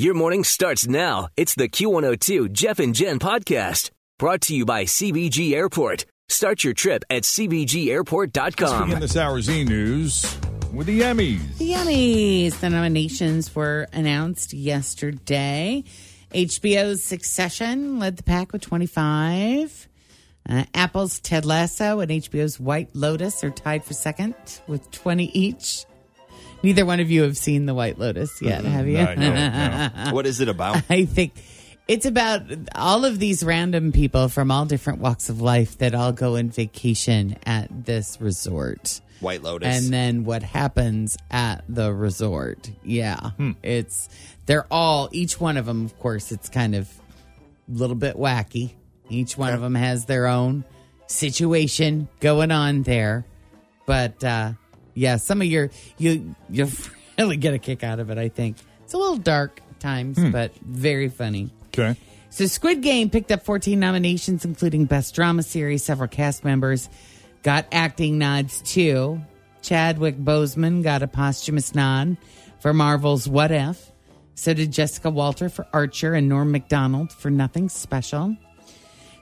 Your morning starts now. It's the Q102 Jeff and Jen podcast brought to you by CVG Airport. Start your trip at Let's CVGAirport.com. begin this hour's e news with the Emmys. The Emmys. The nominations were announced yesterday. HBO's Succession led the pack with 25. Uh, Apple's Ted Lasso and HBO's White Lotus are tied for second with 20 each. Neither one of you have seen The White Lotus yet, have you? No, no, no. What is it about? I think it's about all of these random people from all different walks of life that all go on vacation at this resort. White Lotus. And then what happens at the resort. Yeah. It's, they're all, each one of them, of course, it's kind of a little bit wacky. Each one of them has their own situation going on there. But, uh, yeah, some of your, you, you'll really get a kick out of it, I think. It's a little dark at times, hmm. but very funny. Okay. So Squid Game picked up 14 nominations, including Best Drama Series. Several cast members got acting nods too. Chadwick Boseman got a posthumous nod for Marvel's What If. So did Jessica Walter for Archer and Norm Macdonald for Nothing Special.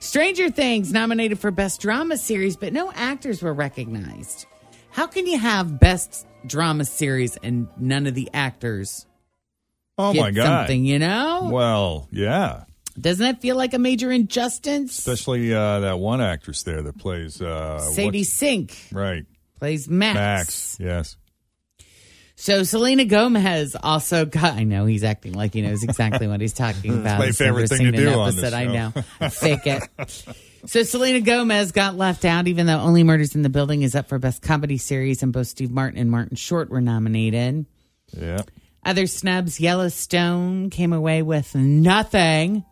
Stranger Things nominated for Best Drama Series, but no actors were recognized. How can you have Best Drama Series and none of the actors Oh my God. something, you know? Well, yeah. Doesn't that feel like a major injustice? Especially uh, that one actress there that plays uh, Sadie Sink Right. plays Max. Max. Yes. So Selena Gomez also got. I know he's acting like he knows exactly what he's talking about. my favorite thing to do on this episode. I know. Fake it. So Selena Gomez got left out, even though Only Murders in the Building is up for Best Comedy Series, and both Steve Martin and Martin Short were nominated. Yeah. Other snubs, Yellowstone came away with nothing.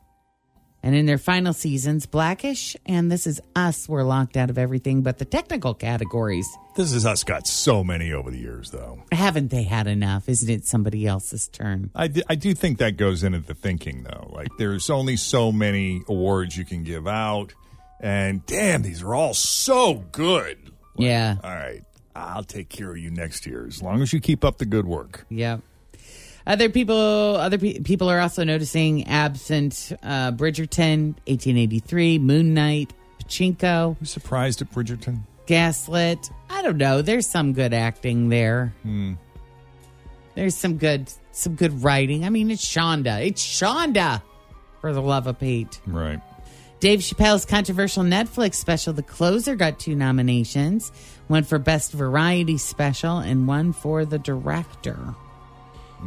And in their final seasons, Blackish and This Is Us were locked out of everything but the technical categories. This is us got so many over the years, though. Haven't they had enough? Isn't it somebody else's turn? I, d- I do think that goes into the thinking, though. Like, there's only so many awards you can give out. And damn, these are all so good. Like, Yeah. All right. I'll take care of you next year as long as you keep up the good work. Yep. Other people, other pe- people are also noticing absent uh, Bridgerton, 1883, Moon Knight, Pachinko, You surprised at Bridgerton? Gaslit. I don't know. There's some good acting there. Hmm. There's some good, some good writing. I mean, it's Shonda. It's Shonda. For the love of Pete. Right. Dave Chappelle's controversial Netflix special, The Closer, got two nominations one for Best Variety Special and one for the director.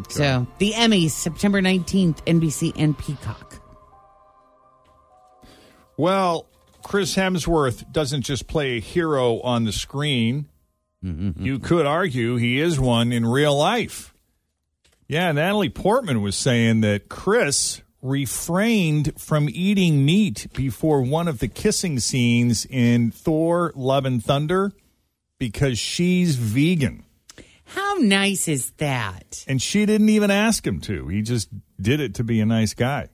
So, the Emmys, September 19th, NBC and Peacock. Well, Chris Hemsworth doesn't just play a hero on the screen. Mm-hmm. You could argue he is one in real life. Yeah, Natalie Portman was saying that Chris refrained from eating meat before one of the kissing scenes in Thor Love and Thunder because she's vegan. How nice is that? And she didn't even ask him to. He just did it to be a nice guy.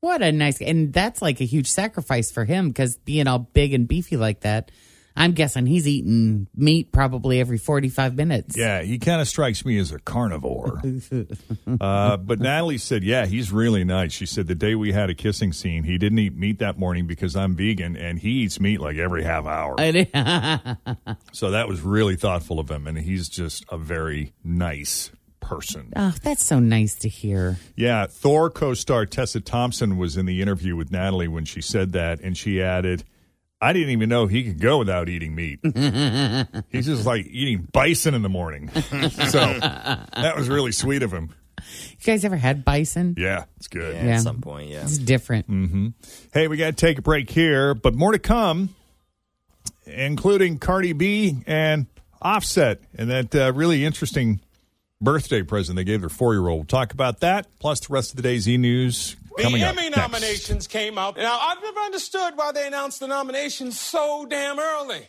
What a nice, and that's like a huge sacrifice for him because being all big and beefy like that, I'm guessing he's eating meat probably every 45 minutes. Yeah, he kind of strikes me as a carnivore. uh, but Natalie said, yeah, he's really nice. She said the day we had a kissing scene, he didn't eat meat that morning because I'm vegan, and he eats meat like every half hour. So that was really thoughtful of him, and he's just a very nice person. Oh, that's so nice to hear. Yeah, Thor co star Tessa Thompson was in the interview with Natalie when she said that, and she added, I didn't even know he could go without eating meat. He's just like eating bison in the morning. so that was really sweet of him. You guys ever had bison? Yeah, it's good. Yeah, Yeah. At some point, yeah. It's different. Hey, we got to take a break here, but more to come, including Cardi B and Offset and that uh, really interesting birthday present they gave their four year old. We'll talk about that, plus the rest of the day's e news The coming. Emmy nominations came out. Now, I've never understood why they announced the nominations so damn early.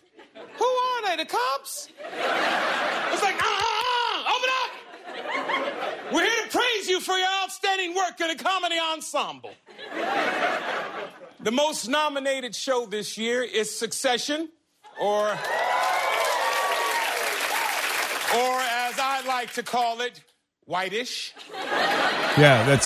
Who are they? The cops? It's like, ah, ah, ah, open up! We're here to praise you for your outstanding work in a comedy ensemble. The most nominated show this year is Succession, or, or as I like to call it, Whitish. Yeah, that's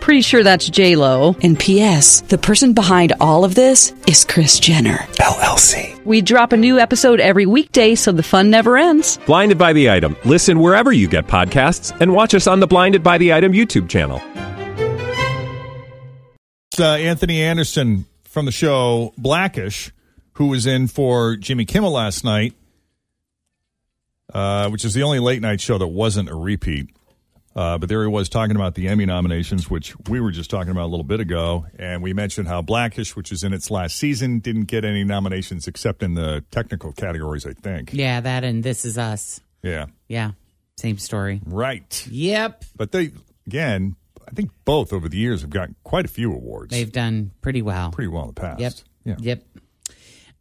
Pretty sure that's J Lo. And P.S. The person behind all of this is Kris Jenner. LLC. We drop a new episode every weekday, so the fun never ends. Blinded by the item. Listen wherever you get podcasts, and watch us on the Blinded by the Item YouTube channel. uh, Anthony Anderson from the show Blackish, who was in for Jimmy Kimmel last night, uh, which is the only late night show that wasn't a repeat. Uh, but there he was talking about the Emmy nominations, which we were just talking about a little bit ago. And we mentioned how Blackish, which is in its last season, didn't get any nominations except in the technical categories, I think. Yeah, that and This Is Us. Yeah. Yeah, same story. Right. Yep. But they, again, I think both over the years have gotten quite a few awards. They've done pretty well. pretty well in the past. Yep. Yeah. Yep.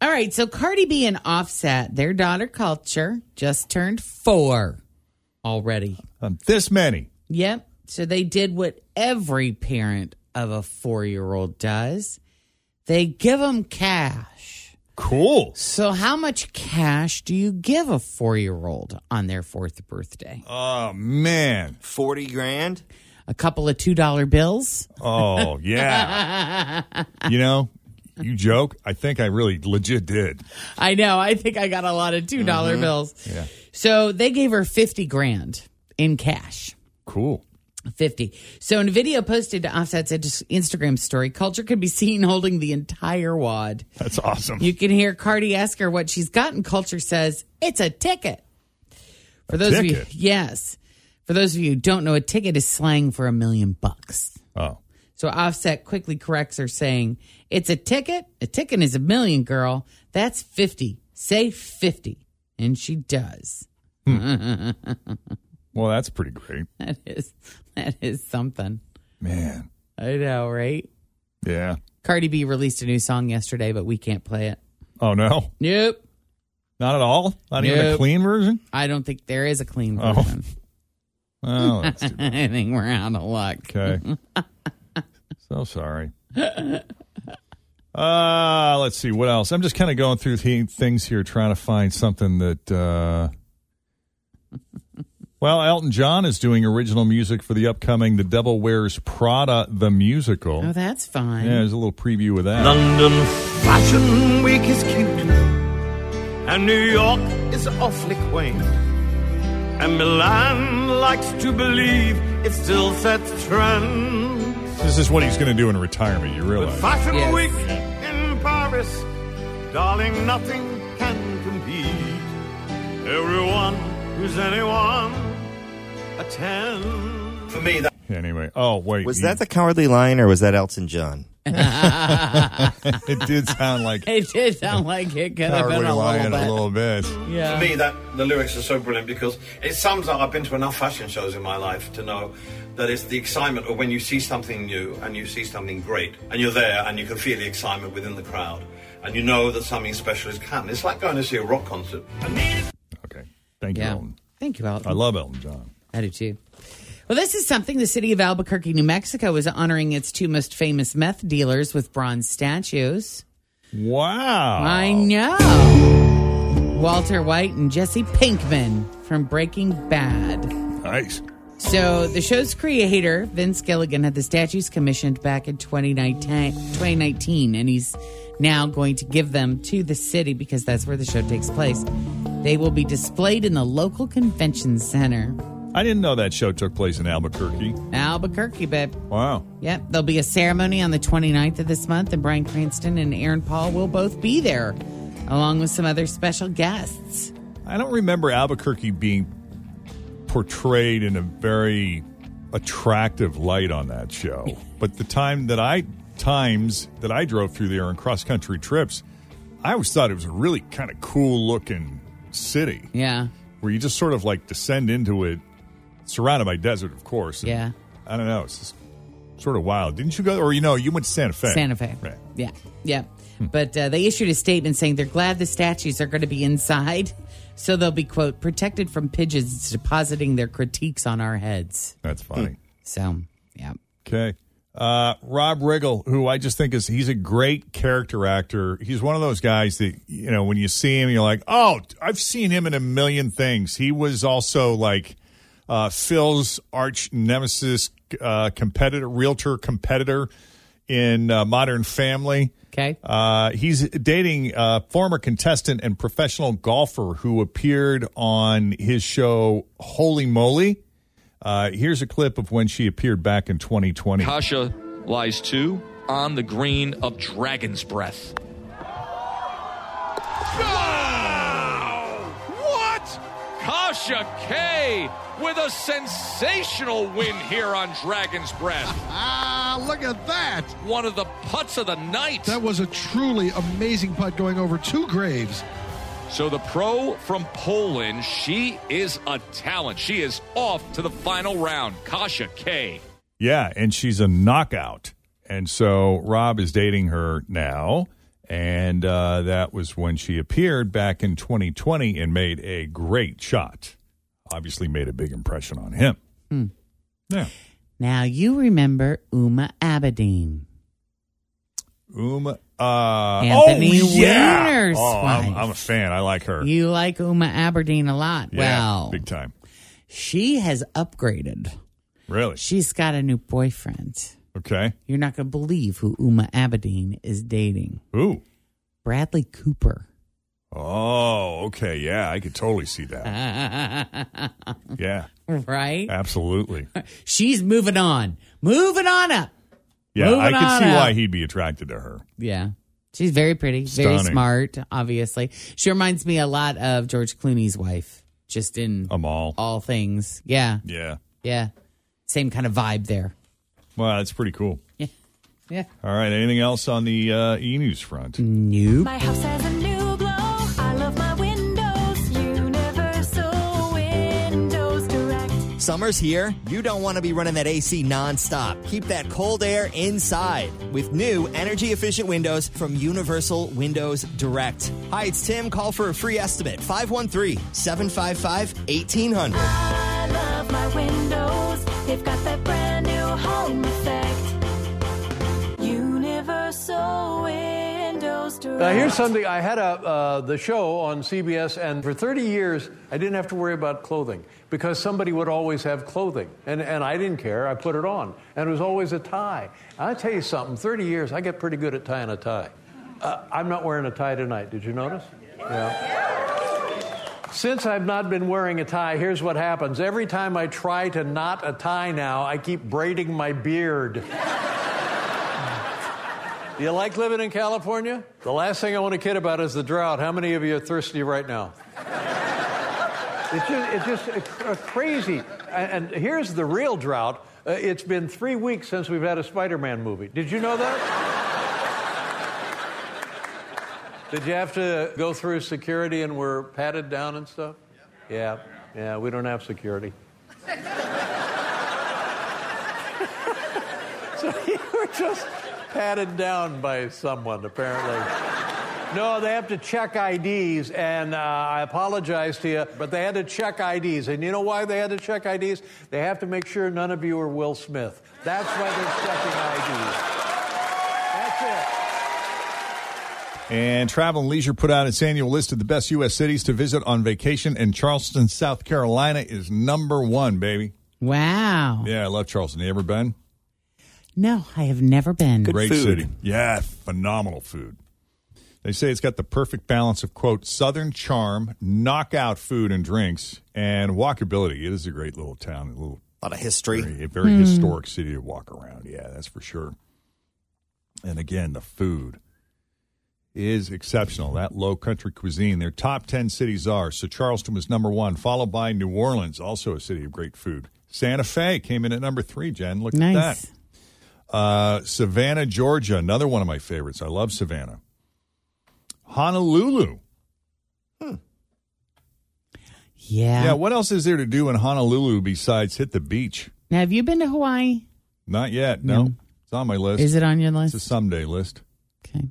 All right. So Cardi B and Offset, their daughter Culture, just turned four already. Um, this many. Yep. So they did what every parent of a four year old does they give them cash. Cool. So, how much cash do you give a four year old on their fourth birthday? Oh, man. 40 grand? A couple of $2 bills? Oh, yeah. you know, you joke. I think I really legit did. I know. I think I got a lot of $2 mm-hmm. bills. Yeah. So, they gave her 50 grand in cash. Cool. 50. So in a video posted to Offset's Instagram story, Culture can be seen holding the entire wad. That's awesome. You can hear Cardi ask her what she's got, and Culture says, it's a ticket. For those of you, yes. For those of you who don't know, a ticket is slang for a million bucks. oh, So Offset quickly corrects her, saying, It's a ticket. A ticket is a million, girl. That's 50. Say 50. And she does. well, that's pretty great. That is that is something. Man. I know, right? Yeah. Cardi B released a new song yesterday, but we can't play it. Oh, no. Nope. Not at all? Not even a clean version? I don't think there is a clean Oh. version. Oh, bad. I think we're out of luck. Okay. so sorry. Uh, let's see what else. I'm just kind of going through th- things here, trying to find something that. Uh... Well, Elton John is doing original music for the upcoming "The Devil Wears Prada" the musical. Oh, that's fine. yeah, there's a little preview of that. London Fashion Week is cute, and New York is awfully quaint. And Milan likes to believe it still sets trends. This is what he's going to do in retirement. You But realize? Fashion Yes. Week in Paris, darling, nothing can compete. Everyone who's anyone attend. For me, that Anyway, oh wait, Was he- that the Cowardly Lion or was that Elton John? it did sound like It did sound like it could have been a Lion little a bit. little bit. Yeah. For me, that the lyrics are so brilliant because it sums up. I've been to enough fashion shows in my life to know that it's the excitement of when you see something new and you see something great, and you're there and you can feel the excitement within the crowd, and you know that something special is happening. It's like going to see a rock concert. Okay, thank you, Yeah. Elton. Thank you, Elton. I love Elton John. I do too. Well, this is something the city of Albuquerque, New Mexico is honoring its two most famous meth dealers with bronze statues. Wow. I know. Walter White and Jesse Pinkman from Breaking Bad. Nice. So the show's creator, Vince Gilligan, had the statues commissioned back in 2019, 2019, and he's now going to give them to the city because that's where the show takes place. They will be displayed in the local convention center. I didn't know that show took place in Albuquerque. Albuquerque, babe. Wow. Yep. There'll be a ceremony on the 29th of this month, and Bryan Cranston and Aaron Paul will both be there, along with some other special guests. I don't remember Albuquerque being portrayed in a very attractive light on that show. But the time that I times that I drove through there on cross country trips, I always thought it was a really kind of cool looking city Yeah. where you just sort of like descend into it, surrounded by desert, of course. And Yeah. I don't know. It's just sort of wild. Didn't you go? Or you know, you went to Santa Fe. Santa Fe. Right. Yeah. Yeah. But uh, they issued a statement saying they're glad the statues are going to be inside. So they'll be, quote, protected from pigeons depositing their critiques on our heads. That's funny. So, yeah. Okay. Uh, Rob Riggle, who I just think is he's a great character actor. He's one of those guys that you know when you see him, you're like, oh, I've seen him in a million things. He was also like uh, Phil's arch nemesis, uh, competitor, realtor competitor in uh, Modern Family. Okay. Uh, he's dating a former contestant and professional golfer who appeared on his show Holey Moley. Uh, here's a clip of when she appeared back in 2020. Kasha lies two on the green of Dragon's Breath. What? Kasha K with a sensational win here on Dragon's Breath. Ah, look at that. One of the putts of the night. That was a truly amazing putt going over two graves. So the pro from Poland, she is a talent. She is off to the final round. Kasha K. Yeah, and she's a knockout. And so Rob is dating her now. And uh, that was when she appeared back in 2020 and made a great shot. Obviously, made a big impression on him. Hmm. Yeah. Now, you remember Uma Abedin. Uma. Uh, Anthony oh, yeah. Weiner's oh, I'm. I'm a fan. I like her. You like Uma Aberdeen a lot. yeah, well, big time. she has upgraded. Really? She's got a new boyfriend. Okay. You're not going to believe who Uma Abedin is dating. Ooh. Bradley Cooper. Oh, okay. Yeah, I could totally see that. Yeah, right? absolutely. She's moving on. Moving on up. Yeah, Moving I can see up. why he'd be attracted to her. Yeah. She's very pretty, very smart, obviously. She reminds me a lot of George Clooney's wife, just in Amal. all things. Yeah. Yeah. Yeah. Same kind of vibe there. Well, that's pretty cool. Yeah. Yeah. All right. Anything else on the uh, e news front? Nope. Summer's here. You don't want to be running that AC nonstop. Keep that cold air inside with new energy efficient windows from Universal Windows Direct. Hi, it's Tim. Call for a free estimate 513 755 1800. I love my windows. They've got that brand new home effect. Now, here's something I had a, uh, the show on CBS, and for 30 years, I didn't have to worry about clothing because somebody would always have clothing. And, and I didn't care. I put it on. And it was always a tie. I'll tell you something 30 years, I get pretty good at tying a tie. Uh, I'm not wearing a tie tonight. Did you notice? Yeah. Since I've not been wearing a tie, here's what happens. Every time I try to knot a tie now, I keep braiding my beard. Do you like living in California? The last thing I want to kid about is the drought. How many of you are thirsty right now? It's just, it's just uh, crazy. And and here's the real drought. Uh, it's been three weeks since we've had a Spider Man movie. Did you know that? Did you have to go through security and were patted down and stuff? Yeah, yeah, we don't have security. so you were just patted down by someone, apparently. No, they have to check IDs, and uh, I apologize to you, but they had to check IDs. And you know why they had to check IDs? They have to make sure none of you are Will Smith. That's why they're checking IDs. That's it. And Travel and Leisure put out its annual list of the best U.S. cities to visit on vacation, and Charleston, South Carolina is number one, baby. Wow. Yeah, I love Charleston. You ever been? No, I have never been. Great city. Yeah, phenomenal food. They say it's got the perfect balance of, quote, southern charm, knockout food and drinks, and walkability. It is a great little town, a little A lot of history. very, a very Hmm. historic city to walk around. Yeah, that's for sure. And again, the food is exceptional. That low country cuisine. Their top 10 cities are. So Charleston was number one, followed by New Orleans, also a city of great food. Santa Fe came in at number three, Jen. Look Nice. at that. Uh, Savannah, Georgia, another one of my favorites. I love Savannah. Honolulu. Yeah. Yeah, what else is there to do in Honolulu besides hit the beach? Now, have you been to Hawaii? Not yet. No. No. It's on my list. Is it on your list? It's a someday list. Okay.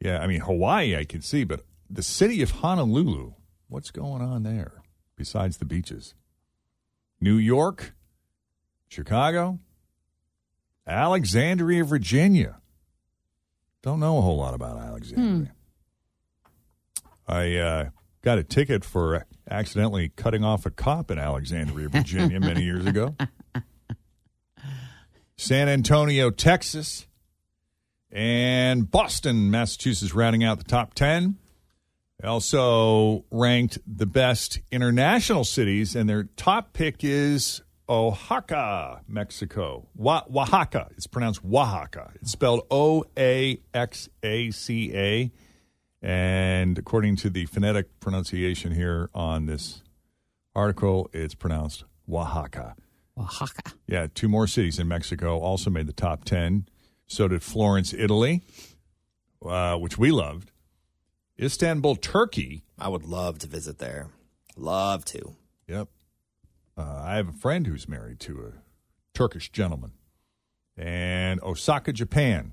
Yeah, I mean Hawaii I can see, but the city of Honolulu, what's going on there besides the beaches? New York, Chicago, Alexandria, Virginia. Don't know a whole lot about Alexandria. I uh, got a ticket for accidentally cutting off a cop in Alexandria, Virginia, many years ago. San Antonio, Texas, and Boston, Massachusetts, rounding out the top 10. They also ranked the best international cities, and their top pick is Oaxaca, Mexico. Wa- Oaxaca. It's pronounced Oaxaca. It's spelled O A X A C A. And according to the phonetic pronunciation here on this article, it's pronounced Oaxaca. Oaxaca. Yeah, two more cities in Mexico also made the top 10. So did Florence, Italy, uh, which we loved. Istanbul, Turkey. I would love to visit there. Love to. Yep. Uh, I have a friend who's married to a Turkish gentleman. And Osaka, Japan.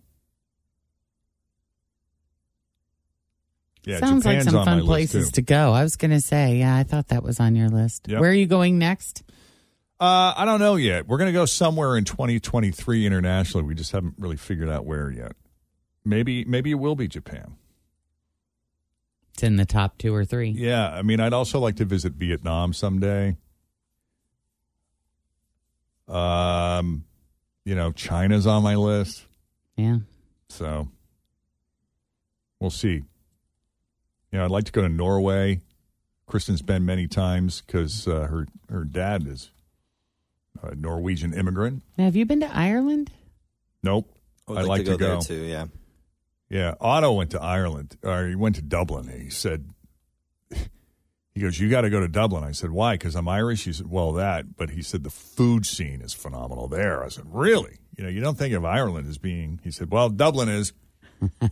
Yeah, Sounds like some fun places to go. I was going to say, yeah, I thought that was on your list. Yep. Where are you going next? Uh, I don't know yet. We're going to go somewhere in 2023 internationally. We just haven't really figured out where yet. Maybe maybe it will be Japan. It's in the top two or three. Yeah, I mean, I'd also like to visit Vietnam someday. Um, you know, China's on my list, Yeah. so we'll see. You know, I'd like to go to Norway. Kristen's been many times because uh, her her dad is a Norwegian immigrant. Now, have you been to Ireland? Nope. I would I'd like, like to go, to there go. too. Yeah. Yeah, Otto went to Ireland, or he went to Dublin. He said, he goes, "You got to go to Dublin." I said, "Why?" Because I'm Irish. He said, "Well, that." But he said the food scene is phenomenal there. I said, "Really? You know, you don't think of Ireland as being?" He said, "Well, Dublin is."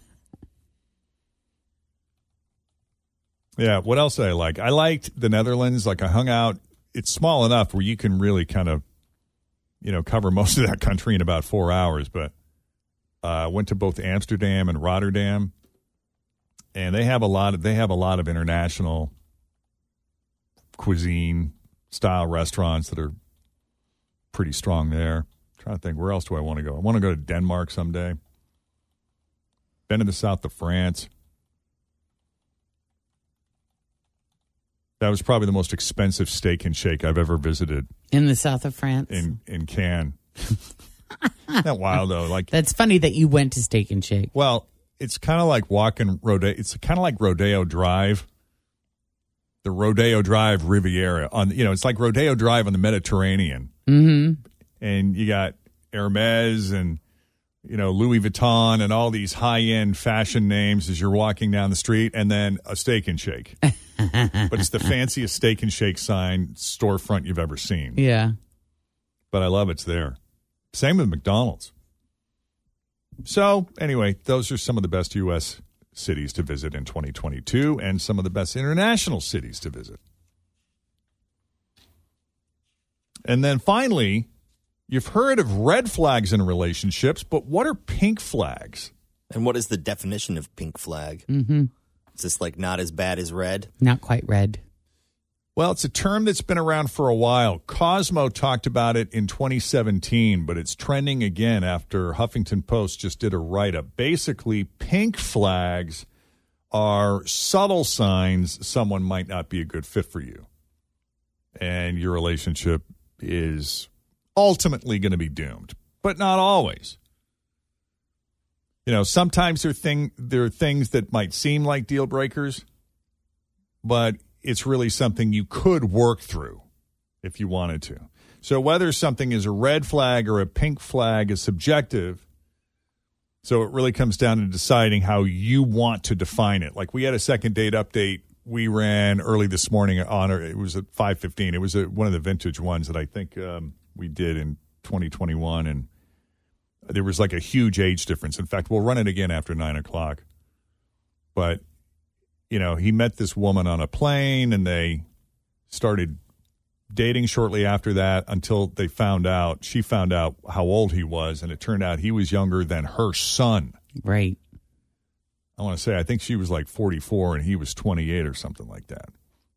yeah. What else did I like? I liked the Netherlands. Like I hung out. It's small enough where you can really kind of, you know, cover most of that country in about four hours, but uh, went to both Amsterdam and Rotterdam, and they have a lot of they have a lot of international cuisine style restaurants that are pretty strong there. I'm trying to think where else do I want to go? I want to go to Denmark someday. Been to the south of France. That was probably the most expensive steak and shake I've ever visited In the south of France? in in Cannes. Isn't that wild though? Like That's funny that you went to Steak and Shake. Well, it's kind of like walking rodeo. It's kind of like Rodeo Drive, the Rodeo Drive Riviera. On you know, it's like Rodeo Drive on the Mediterranean, Mm-hmm. and you got Hermes and you know Louis Vuitton and all these high end fashion names as you're walking down the street, and then a Steak and Shake. but it's the fanciest Steak and Shake sign storefront you've ever seen. Yeah. But I love it's there. Same with McDonald's. So, anyway, those are some of the best U.S. cities to visit in 2022 and some of the best international cities to visit. And then finally, you've heard of red flags in relationships, but what are pink flags? And what is the definition of pink flag? Mm-hmm. Is this like not as bad as red? Not quite red. Well, it's a term that's been around for a while. Cosmo talked about it in 2017, but it's trending again after Huffington Post just did a write up. Basically, pink flags are subtle signs someone might not be a good fit for you. And your relationship is ultimately going to be doomed, but not always. You know, sometimes there thing there are things that might seem like deal breakers, but it's really something you could work through if you wanted to. So whether something is a red flag or a pink flag is subjective. So it really comes down to deciding how you want to define it. Like we had a second date update we ran early this morning on it was at 5:15. It was a, one of the vintage ones that I think um, we did in 2021 and there was like a huge age difference. In fact, we'll run it again after nine o'clock. But you know, he met this woman on a plane and they started dating shortly after that until they found out she found out how old he was and it turned out he was younger than her son. Right. I want to say I think she was like 44 and he was 28 or something like that.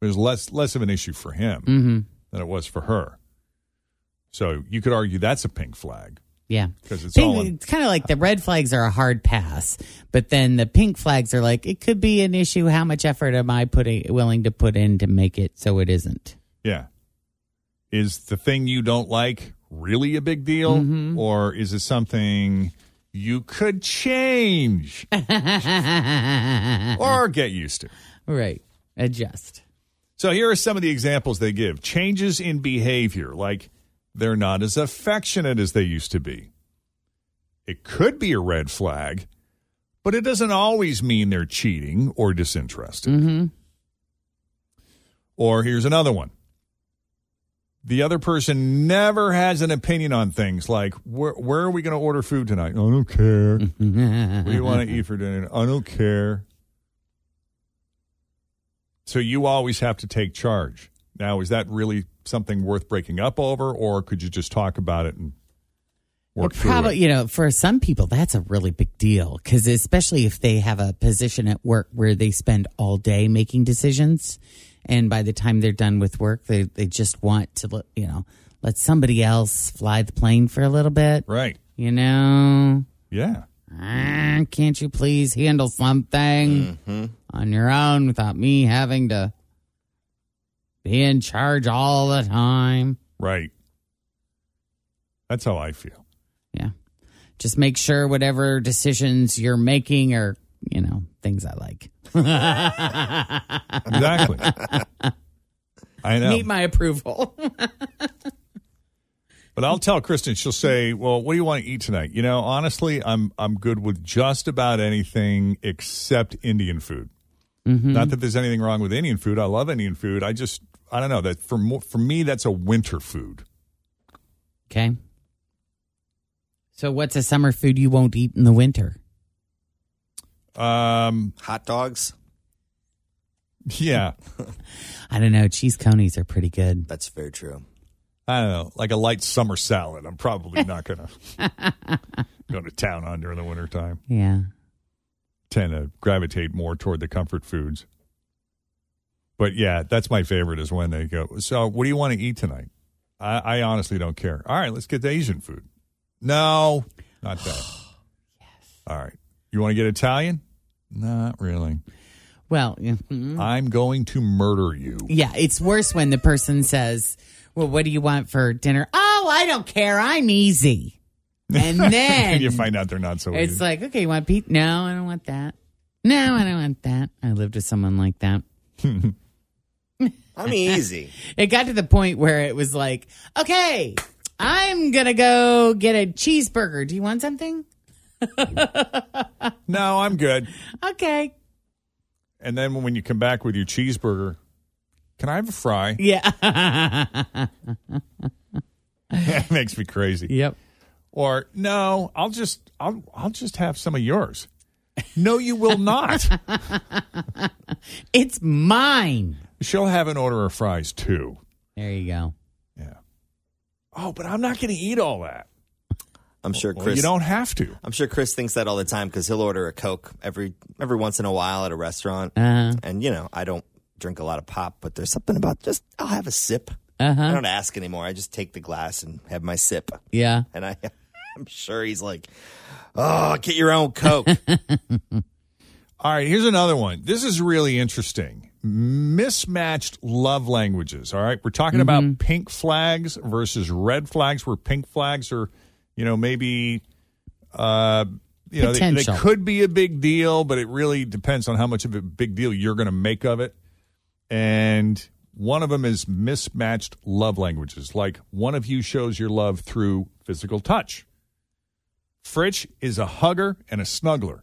It was less less of an issue for him Mm-hmm. than it was for her. So you could argue that's a pink flag Yeah. because it's Pink- all in, it's kind of like the red flags are a hard pass, but then the pink flags are like it could be an issue. How much effort am I putting willing to put in to make it so it isn't? yeah. Is the thing you don't like really a big deal Mm-hmm. or is it something you could change or get used to? right. Adjust. So here are some of the examples they give. Changes in behavior, like they're not as affectionate as they used to be. It could be a red flag, but it doesn't always mean they're cheating or disinterested. Mm-hmm. Or here's another one. The other person never has an opinion on things like where, where are we going to order food tonight? I don't care. what do you want to eat for dinner? I don't care. So you always have to take charge. Now, is that really something worth breaking up over, or could you just talk about it and work It probably, it? you know, for some people, that's a really big deal because, especially if they have a position at work where they spend all day making decisions, and by the time they're done with work, they they just want to, let- you know, let somebody else fly the plane for a little bit, Right. you know. Yeah. Ah, can't you please handle something Mm-hmm. on your own without me having to be in charge all the time? Right. That's how I feel. Yeah. Just make sure whatever decisions you're making are, you know, things I like. Exactly. I know. Need my approval. But I'll tell Kristen. She'll say, "Well, what do you want to eat tonight?" You know, honestly, I'm I'm good with just about anything except Indian food. Mm-hmm. Not that there's anything wrong with Indian food. I love Indian food. I just I don't know that for mo- for me that's a winter food. okay. So, what's a summer food you won't eat in the winter? Um, Hot dogs. yeah, I don't know. Cheese coneys are pretty good. That's very true. I don't know, like a light summer salad. I'm probably not gonna go to town on during the wintertime. Yeah. Tend to gravitate more toward the comfort foods. But yeah, that's my favorite is when they go. So, what do you want to eat tonight? I, I honestly don't care. All right, let's get the Asian food. No, not that. yes. All right, you want to get Italian? Not really. Well, mhm. I'm going to murder you. yeah, it's worse when the person says, Well, what do you want for dinner? Oh, I don't care. I'm easy. And then you find out they're not so easy. It's easy. like, okay, you want pizza? No, I don't want that. No, I don't want that. I lived with someone like that. I'm easy. It got to the point where it was like, okay, I'm going to go get a cheeseburger. Do you want something? no, I'm good. Okay. And then when you come back with your cheeseburger, can I have a fry? Yeah. that makes me crazy. Yep. Or no, I'll just I'll I'll just have some of yours. No, you will not. it's mine. She'll have an order of fries too. There you go. Yeah. Oh, but I'm not going to eat all that. I'm sure Well, Chris. you don't have to. I'm sure Chris thinks that all the time because he'll order a Coke every every once in a while at a restaurant. Uh-huh. And you know, I don't drink a lot of pop, but there's something about just I'll have a sip. Uh-huh. I don't ask anymore. I just take the glass and have my sip. Yeah. And I, I'm sure he's like, "Oh, get your own Coke." All right, here's another one. This is really interesting. Mismatched love languages. All right, we're talking about pink flags versus red flags, where pink flags are, you know, maybe, uh, you know, they, they could be a big deal, but it really depends on how much of a big deal you're going to make of it. And one of them is mismatched love languages, like one of you shows your love through physical touch. Fritch is a hugger and a snuggler.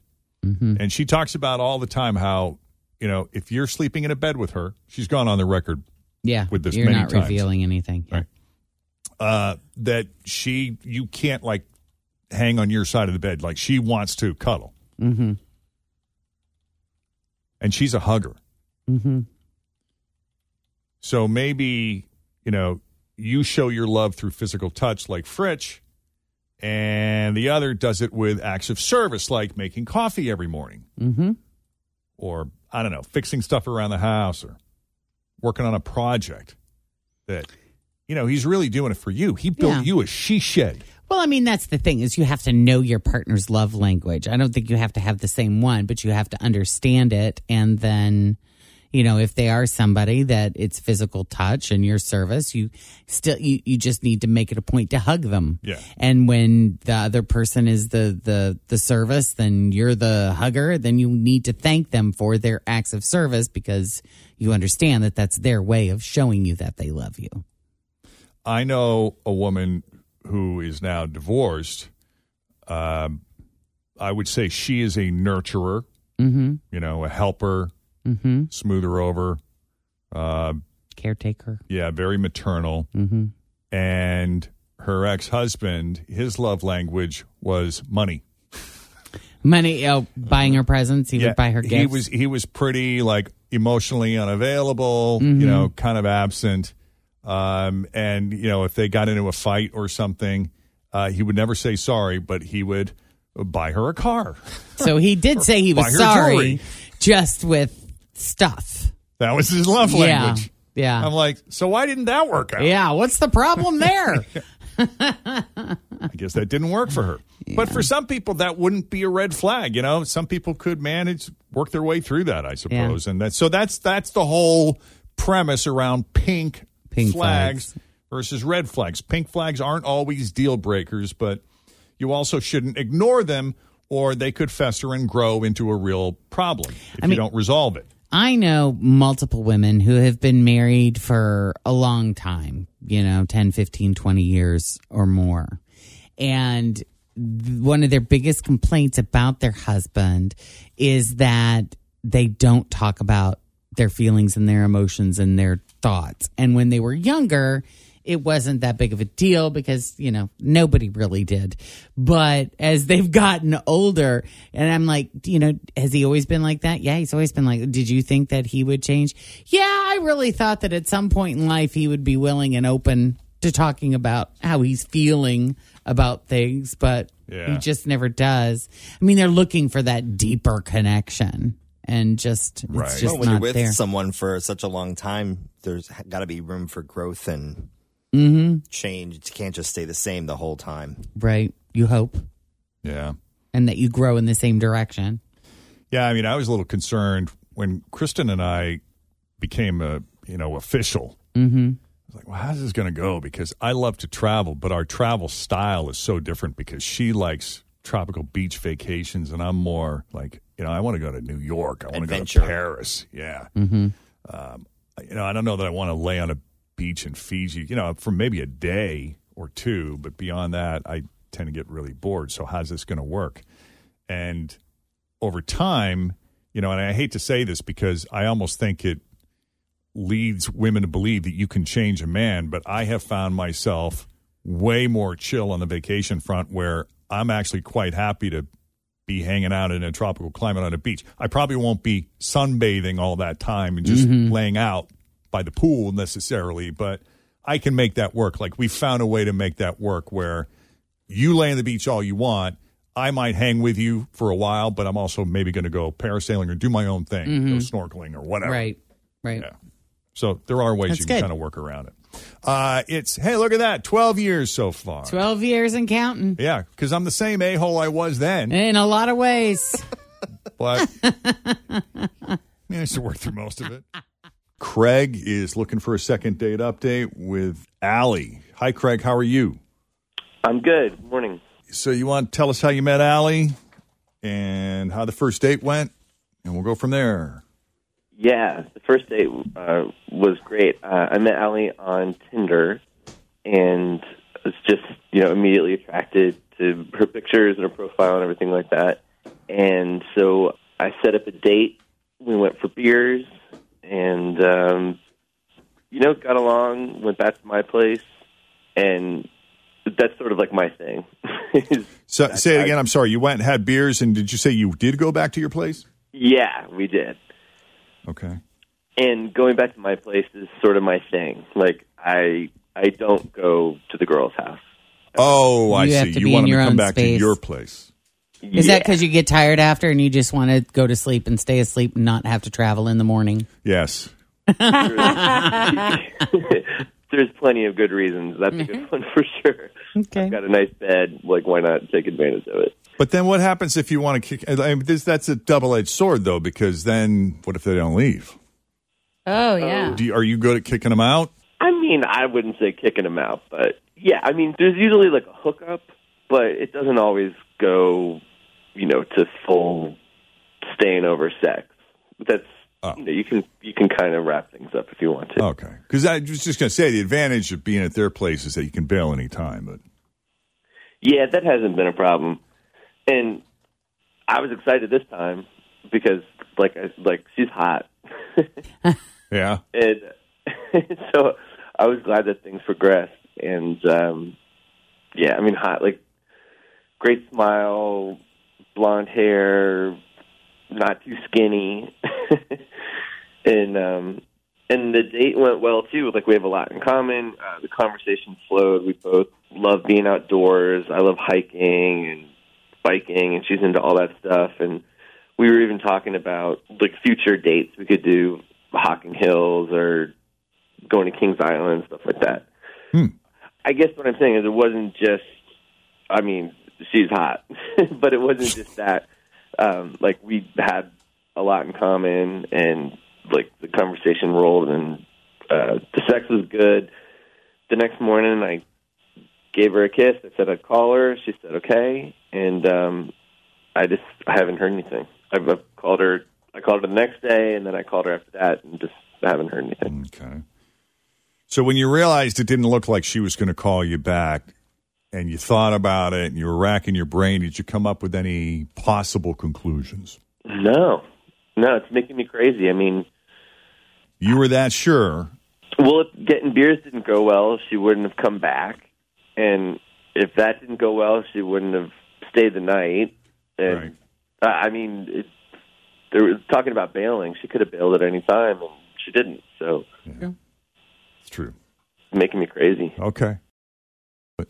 And she talks about all the time how, you know, if you're sleeping in a bed with her, she's gone on the record Yeah. with this You're many not times. revealing anything. Right. uh, that she, you can't like hang on your side of the bed. Like she wants to cuddle. Mm-hmm. And she's a hugger. Mm-hmm. So maybe, you know, you show your love through physical touch like Fritch, and the other does it with acts of service like making coffee every morning Mm-hmm. or, I don't know, fixing stuff around the house or working on a project that, you know, he's really doing it for you. He built Yeah. you a she shed. Well, I mean, that's the thing is you have to know your partner's love language. I don't think you have to have the same one, but you have to understand it. And then, you know, if they are somebody that it's physical touch and your service, you still, you, you just need to make it a point to hug them. Yeah. And when the other person is the, the, the service, then you're the hugger, then you need to thank them for their acts of service because you understand that that's their way of showing you that they love you. I know a woman who is now divorced. Um, I would say she is a nurturer, Mm-hmm. you know, a helper, Mm-hmm. smoother over. Uh, Caretaker. yeah, very maternal. Mm-hmm. And her ex husband, his love language was money. Money, oh, buying her presents. He would buy her gifts. He was he was pretty like emotionally unavailable, Mhm. you know, kind of absent. Um, and you know, if they got into a fight or something, uh, he would never say sorry, but he would buy her a car. so he did say he was sorry, jewelry. just with stuff. That was his love Yeah, language. yeah. I'm like, so why didn't that work out? Yeah, what's the problem there? I guess that didn't work for her. But for some people, that wouldn't be a red flag. You know, some people could manage work their way through that. I suppose, and that so that's that's the whole premise around pink, Pink flags, versus red flags. Pink flags aren't always deal breakers, but you also shouldn't ignore them, or they could fester and grow into a real problem if I you don't resolve it. I know multiple women who have been married for a long time, you know, 10, 15, 20 years or more. And one of their biggest complaints about their husband is that they don't talk about their feelings and their emotions and their thoughts. And when they were younger, it wasn't that big of a deal because, you know, nobody really did. But as they've gotten older, and I'm like, you know, has he always been like that? Yeah, he's always been like, did you think that he would change? Yeah, I really thought that at some point in life he would be willing and open to talking about how he's feeling about things, but Yeah. he just never does. I mean, they're looking for that deeper connection and just, it's just well, when not you're with there. someone for such a long time, there's got to be room for growth and hmm change. It can't just stay the same the whole time. Right. You hope. Yeah. And that you grow in the same direction. Yeah, I mean, I was a little concerned when Kristen and I became a you know official. Mm-hmm. I was like, well, how's this going to go? Because I love to travel, but our travel style is so different because she likes tropical beach vacations, and I'm more like, you know, I want to go to New York. I want to go to Paris. Yeah. Mm-hmm. Um, you know, I don't know that I want to lay on a beach in Fiji, you know, for maybe a day or two, but beyond that, I tend to get really bored. So, how's this going to work? And over time, you know, and I hate to say this because I almost think it leads women to believe that you can change a man, but I have found myself way more chill on the vacation front where I'm actually quite happy to be hanging out in a tropical climate on a beach. I probably won't be sunbathing all that time and just Mhm. laying out by the pool necessarily, but I can make that work. Like we found a way to make that work where you lay on the beach all you want. I might hang with you for a while, but I'm also maybe going to go parasailing or do my own thing, go Mhm. snorkeling or whatever. Right. Right. So there are ways That's you can good. kind of work around it. Uh, it's hey, look at that, twelve years so far. 12 years and counting. Yeah, because I'm the same a hole I was then, In a lot of ways. but managed to work through most of it. Craig is looking for a second date update with Allie. Hi, Craig. How are you? I'm good. Morning. So you want to tell us how you met Allie and how the first date went, and we'll go from there. Yeah, the first date uh, was great. Uh, I met Allie on Tinder, and was just you know immediately attracted to her pictures and her profile and everything like that. And so I set up a date. We went for beers, and um, you know got along. Went back to my place, and that's sort of like my thing. So say it again. I'm sorry. You went and had beers, and did you say you did go back to your place? yeah, we did. Okay. and going back to my place is sort of my thing. Like I I don't go to the girl's house. Oh, I You see. you want them to come own back to your place. Is that because you get tired after and you just want to go to sleep and stay asleep and not have to travel in the morning? Yes. There's plenty of good reasons. That's a good one for sure. Okay. I've got a nice bed. Like why not take advantage of it? But then what happens if you want to kick? I mean, this, that's a double edged sword, though, because then what if they don't leave? Oh yeah. Oh. Do you, are you good at kicking them out? I mean, I wouldn't say kicking them out, but yeah, I mean, there's usually like a hookup, but it doesn't always go, you know, to full staying over sex. That's you know, you can you can kind of wrap things up if you want to. Okay. Because I was just going to say the advantage of being at their place is that you can bail any time. But Yeah, that hasn't been a problem, and I was excited this time because like I, like she's hot, yeah, and so I was glad that things progressed. And um yeah, I mean, hot like great smile, blonde hair, not too skinny, and um and the date went well too. Like we have a lot in common. Uh, the conversation flowed. We both love being outdoors. I love hiking and biking, and she's into all that stuff. And we were even talking about like future dates we could do, Hocking Hills or going to Kings Island, stuff like that. I guess what I'm saying is it wasn't just. I mean, she's hot, but it wasn't just that. Um, like we had a lot in common, and like the conversation rolled, and uh, the sex was good. The next morning, I gave her a kiss. I said I'd call her. She said okay, and um, I just I haven't heard anything. I've, I've called her. I called her the next day, and then I called her after that, and just haven't heard anything. Okay. So when you realized it didn't look like she was going to call you back, and you thought about it, and you were racking your brain, did you come up with any possible conclusions? No, no, it's making me crazy. I mean, You were that sure. well, if getting beers didn't go well, she wouldn't have come back, and if that didn't go well, she wouldn't have stayed the night. And uh, I mean, it, they were talking about bailing. She could have bailed at any time, and she didn't. So it's true. It's making me crazy. Okay. Hello.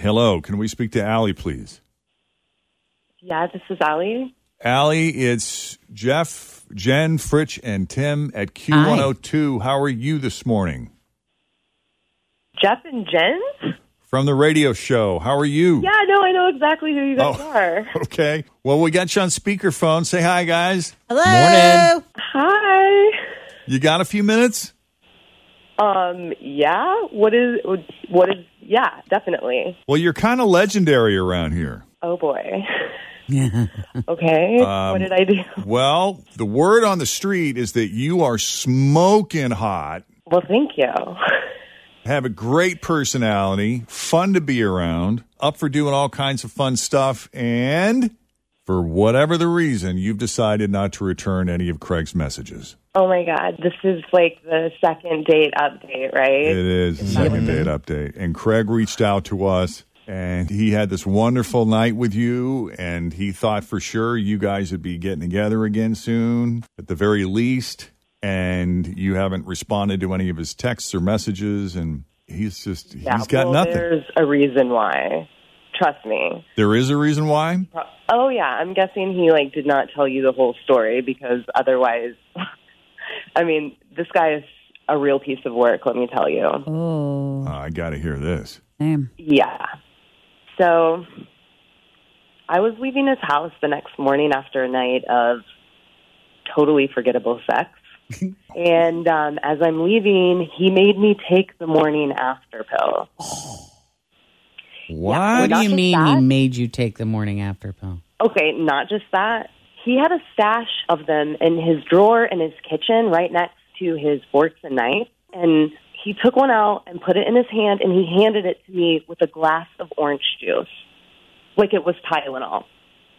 Hello. Can we speak to Allie, please? Yeah, this is Ali. Allie, it's Jeff, Jen, Fritch, and Tim at Q102. How are you this morning? Jeff and Jen? From the radio show. How are you? Yeah, no, I know exactly who you guys Oh. are. Okay. Well, we got you on speakerphone. Say hi, guys. Hello. Morning. Hi. You got a few minutes? Um, yeah. What is what is yeah, definitely. Well, you're kind of legendary around here. Oh boy. okay. Um, what did I do? Well, the word on the street is that you are smoking hot, Well, thank you. have a great personality, fun to be around, up for doing all kinds of fun stuff, and for whatever the reason, you've decided not to return any of Craig's messages. Oh my god, this is like the second date update, right? It is the second date update. And Craig reached out to us and he had this wonderful night with you, and he thought for sure you guys would be getting together again soon, at the very least. And you haven't responded to any of his texts or messages, and he's just Yeah, he's got well, nothing. There's a reason why. Trust me. There is a reason why. Oh yeah, I'm guessing he like did not tell you the whole story because otherwise, I mean, this guy is a real piece of work. Let me tell you. Oh, Uh, I got to hear this. damn. Yeah. So I was leaving his house the next morning after a night of totally forgettable sex. and um, as I'm leaving, he made me take the morning after pill. What? Well, What do you mean that. he made you take the morning after pill? Okay, not just that. He had a stash of them in his drawer in his kitchen right next to his forks and knives. And he took one out and put it in his hand and he handed it to me with a glass of orange juice. Like it was Tylenol.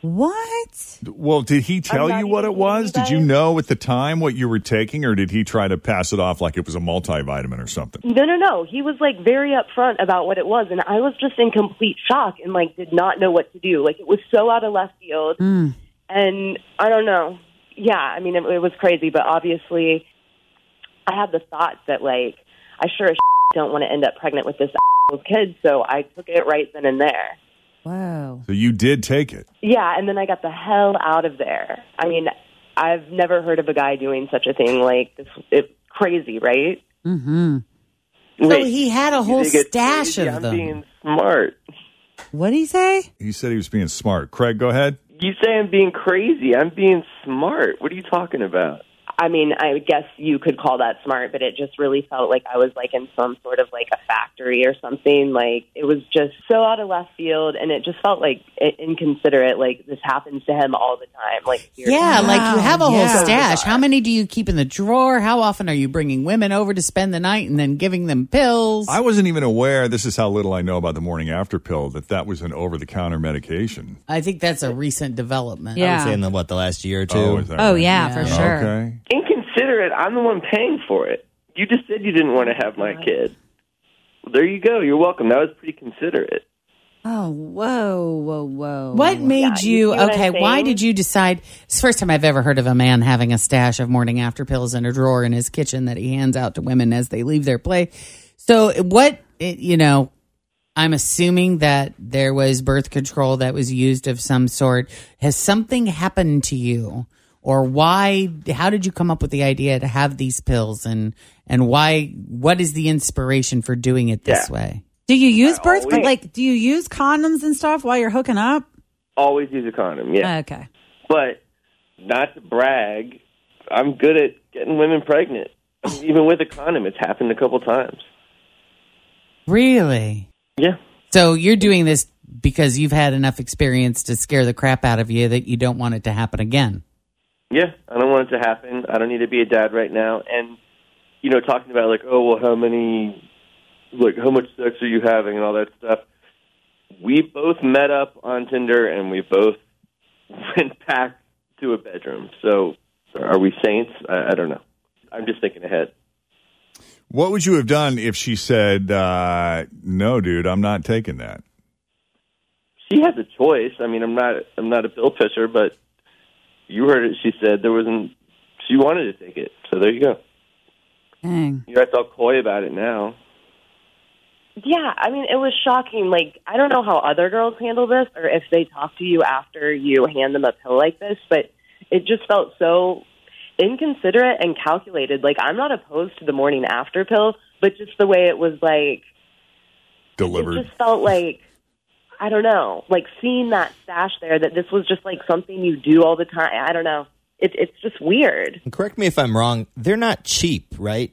What? Well, did he tell you what it was? Did you you know at the time what you were taking, or did he try to pass it off like it was a multivitamin or something? No, no, no. He was like very upfront about what it was, and I was just in complete shock and like did not know what to do. Like it was so out of left field, Mm. And I don't know. Yeah, I mean it, it was crazy, but obviously, I had the thought that like I sure as don't want to end up pregnant with this kid, so I took it right then and there. Wow. So you did take it. Yeah, and then I got the hell out of there. I mean, I've never heard of a guy doing such a thing. Like this, it's crazy, right? Mm-hmm. So Wait, he had a whole stash crazy? of I'm them. being smart. What did he say? He said he was being smart. Craig, go ahead. You say I'm being crazy. I'm being smart. What are you talking about? I mean, I guess you could call that smart, but it just really felt like I was like in some sort of like a factory or something. Like it was just so out of left field, and it just felt like inconsiderate. Like this happens to him all the time. Like seriously. Yeah, like you have a whole yeah. stash. How many do you keep in the drawer? How often are you bringing women over to spend the night and then giving them pills? I wasn't even aware. This is how little I know about the morning after pill. That that was an over-the-counter medication. I think that's a recent development. I would Yeah. say in the, what the last year or oh, two. Oh, is that Oh right? yeah, Yeah. for sure. Okay. Inconsiderate. I'm the one paying for it. You just said you didn't want to have my kid. Well, there you go. You're welcome. That was pretty considerate. Oh, whoa, whoa, whoa. What made Yeah, you you okay? Why did you decide? It's the first time I've ever heard of a man having a stash of morning after pills in a drawer in his kitchen that he hands out to women as they leave their play. So, what it, you know, I'm assuming that there was birth control that was used of some sort. Has something happened to you, or why? How did you come up with the idea to have these pills, and and why? What is the inspiration for doing it this Yeah. way? Do you use birth always- like do you use condoms and stuff while you're hooking up? Always use a condom. Yeah. Oh, okay. But not to brag, I'm good at getting women pregnant. I mean, even with a condom, it's happened a couple times. Really? Yeah. So you're doing this because you've had enough experience to scare the crap out of you that you don't want it to happen again. Yeah, I don't want it to happen. I don't need to be a dad right now. And you know, talking about like, oh well, how many, like, how much sex are you having and all that stuff. We both met up on Tinder and we both went back to a bedroom. So, are we saints? I, I don't know. I'm just thinking ahead. What would you have done if she said, uh, "No, dude, I'm not taking that"? She has a choice. I mean, I'm not, I'm not a pill pusher, but you heard it. She said there wasn't. She wanted to take it. So there you go. Dang. You're all coy about it now. Yeah, I mean, it was shocking. Like, I don't know how other girls handle this or if they talk to you after you hand them a pill like this, but it just felt so inconsiderate and calculated. Like, I'm not opposed to the morning after pill, but just the way it was like, Delivered. it just felt like, I don't know, like seeing that stash there, that this was just like something you do all the time. I don't know. It, it's just weird. And correct me if I'm wrong. They're not cheap, right?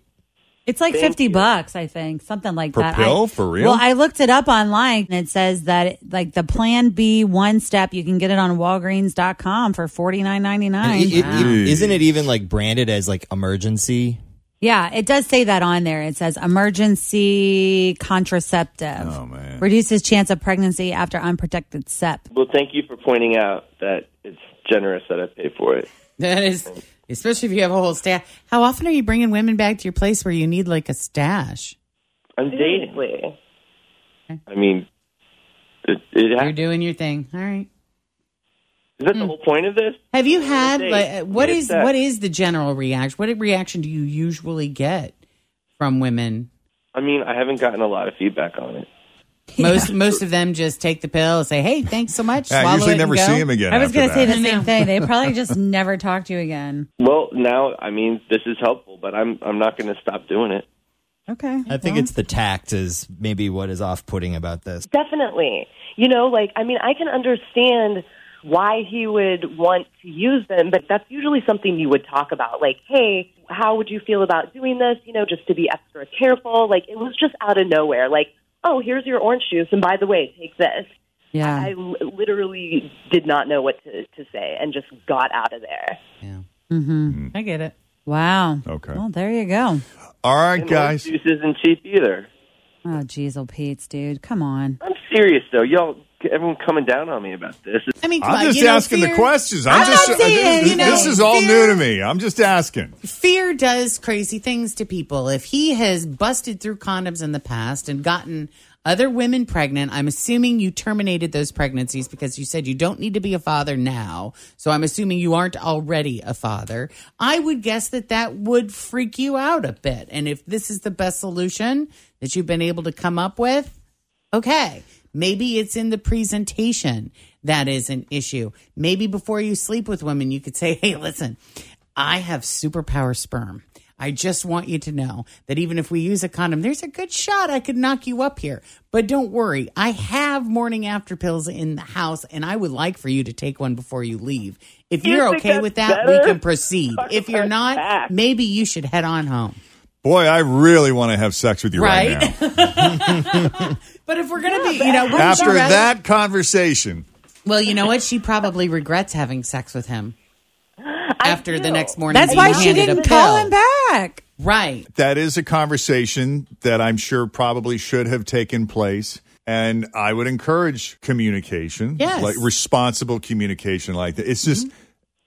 It's like Thank 50 you. bucks, I think, something like Per that. pill? I, For real? Well, I looked it up online and it says that it, like the Plan B one step, you can get it on walgreens.com for forty nine ninety And nine. it- it- Wow. it- isn't it even like branded as like emergency? Yeah, it does say that on there. It says emergency contraceptive. Oh man. Reduces chance of pregnancy after unprotected SEP. Well, thank you for pointing out that it's generous that I pay for it. That is, especially if you have a whole stash. How often are you bringing women back to your place where you need like a stash? I'm dating. Seriously. I mean, It, it You're doing your thing. All right. Is that the hmm. whole point of this? Have you had date. like what Yeah, is sex. what is the general reaction? What reaction do you usually get from women? I mean, I haven't gotten a lot of feedback on it. Most most of them just take the pill, and say, "Hey, thanks so much." Yeah, I usually it and never go. see him again. I was going to say the same thing. They probably just never talk to you again. Well, now I mean, this is helpful, but I'm I'm not going to stop doing it. Okay. I think it's the tact is maybe what is off-putting about this. Definitely. You know, like, I mean, I can understand why he would want to use them, but that's usually something you would talk about. Like, hey, how would you feel about doing this? You know, just to be extra careful. Like, it was just out of nowhere. Like, oh, here's your orange juice, and by the way, take this. Yeah. I literally did not know what to, to say and just got out of there. Mm-hmm. I get it. Wow. Okay. Well, there you go. All right, And guys. orange juice isn't cheap either. Oh, geez, old Pete's, dude. Come on. I'm serious though. Y'all, everyone coming down on me about this. I mean, I'm on, just you know, asking the questions. I'm, I'm just not saying, this, you know, this is all fear- new to me. I'm just asking. Fear does crazy things to people. If he has busted through condoms in the past and gotten other women pregnant, I'm assuming you terminated those pregnancies because you said you don't need to be a father now. So I'm assuming you aren't already a father. I would guess that that would freak you out a bit. And if this is the best solution that you've been able to come up with, okay. Maybe it's in the presentation that is an issue. Maybe before you sleep with women, you could say, hey, listen, I have superpower sperm. I just want you to know that even if we use a condom, there's a good shot I could knock you up here. But don't worry, I have morning after pills in the house, and I would like for you to take one before you leave. If You you're okay with that, better? we can proceed. If you're not, maybe you should head on home. Boy, I really want to have sex with you right, Right? now. But if we're going to be, you know, After rather- that conversation, Well, you know what? She probably regrets having sex with him. After the next morning, That's why she didn't call him back. Right. that is a conversation that I'm sure probably should have taken place. And I would encourage communication, Yes. like responsible communication like that. It's just,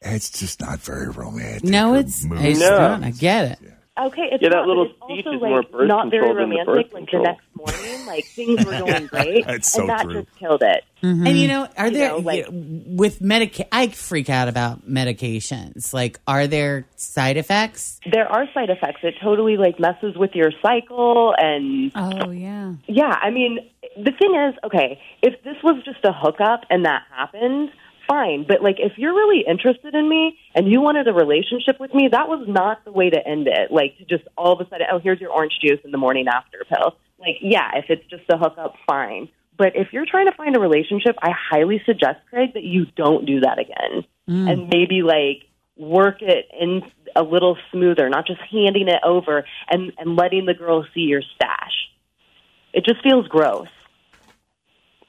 it's just not very romantic. No, it's, it's No. not. I get it. Okay, it's Yeah, that not, little but it's speech also is like more birth not very control than the romantic. Like control. the next morning, like things were going great, That's so and that true. just killed it. Mm-hmm. And you know, are You there know, like- with medica? I freak out about medications. Like, are there side effects? There are side effects. It totally like messes with your cycle, and Oh, yeah. yeah, I mean, the thing is, okay, if this was just a hookup and that happened, fine. But like, if you're really interested in me and you wanted a relationship with me, that was not the way to end it. Like to just all of a sudden, oh, here's your orange juice in the morning after pill. Like, yeah, if it's just a hookup, fine. But if you're trying to find a relationship, I highly suggest, Craig, that you don't do that again. Mm. And maybe like work it in a little smoother, not just handing it over and, and letting the girl see your stash. It just feels gross.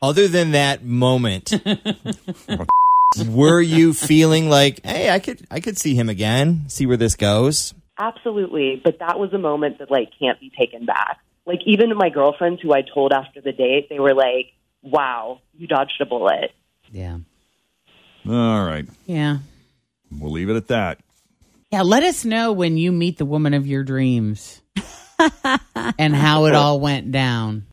Other than that moment, were you feeling like, hey, I could I could see him again, see where this goes? Absolutely, but that was a moment that like can't be taken back. Like even my girlfriends who I told after the date, they were like, "Wow, you dodged a bullet." Yeah. All right. Yeah. We'll leave it at that. Yeah. Let us know when you meet the woman of your dreams and how it all went down.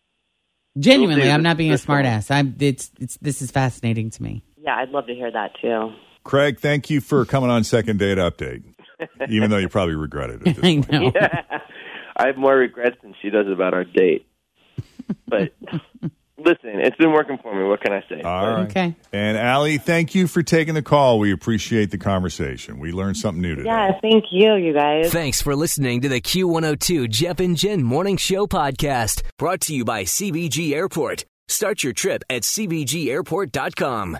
Genuinely, I'm not being a smartass. I'm. It's. It's. This is fascinating to me. Yeah, I'd love to hear that too. Craig, thank you for coming on Second Date Update, even though you probably regret it. I know. Yeah. I have more regrets than she does about our date. But listen, it's been working for me. What can I say? All right. Okay. And Allie, thank you for taking the call. We appreciate the conversation. We learned something new today. Yeah, thank you, you guys. Thanks for listening to the Q102 Jeff and Jen Morning Show podcast, brought to you by CVG Airport. Start your trip at CVGAirport.com.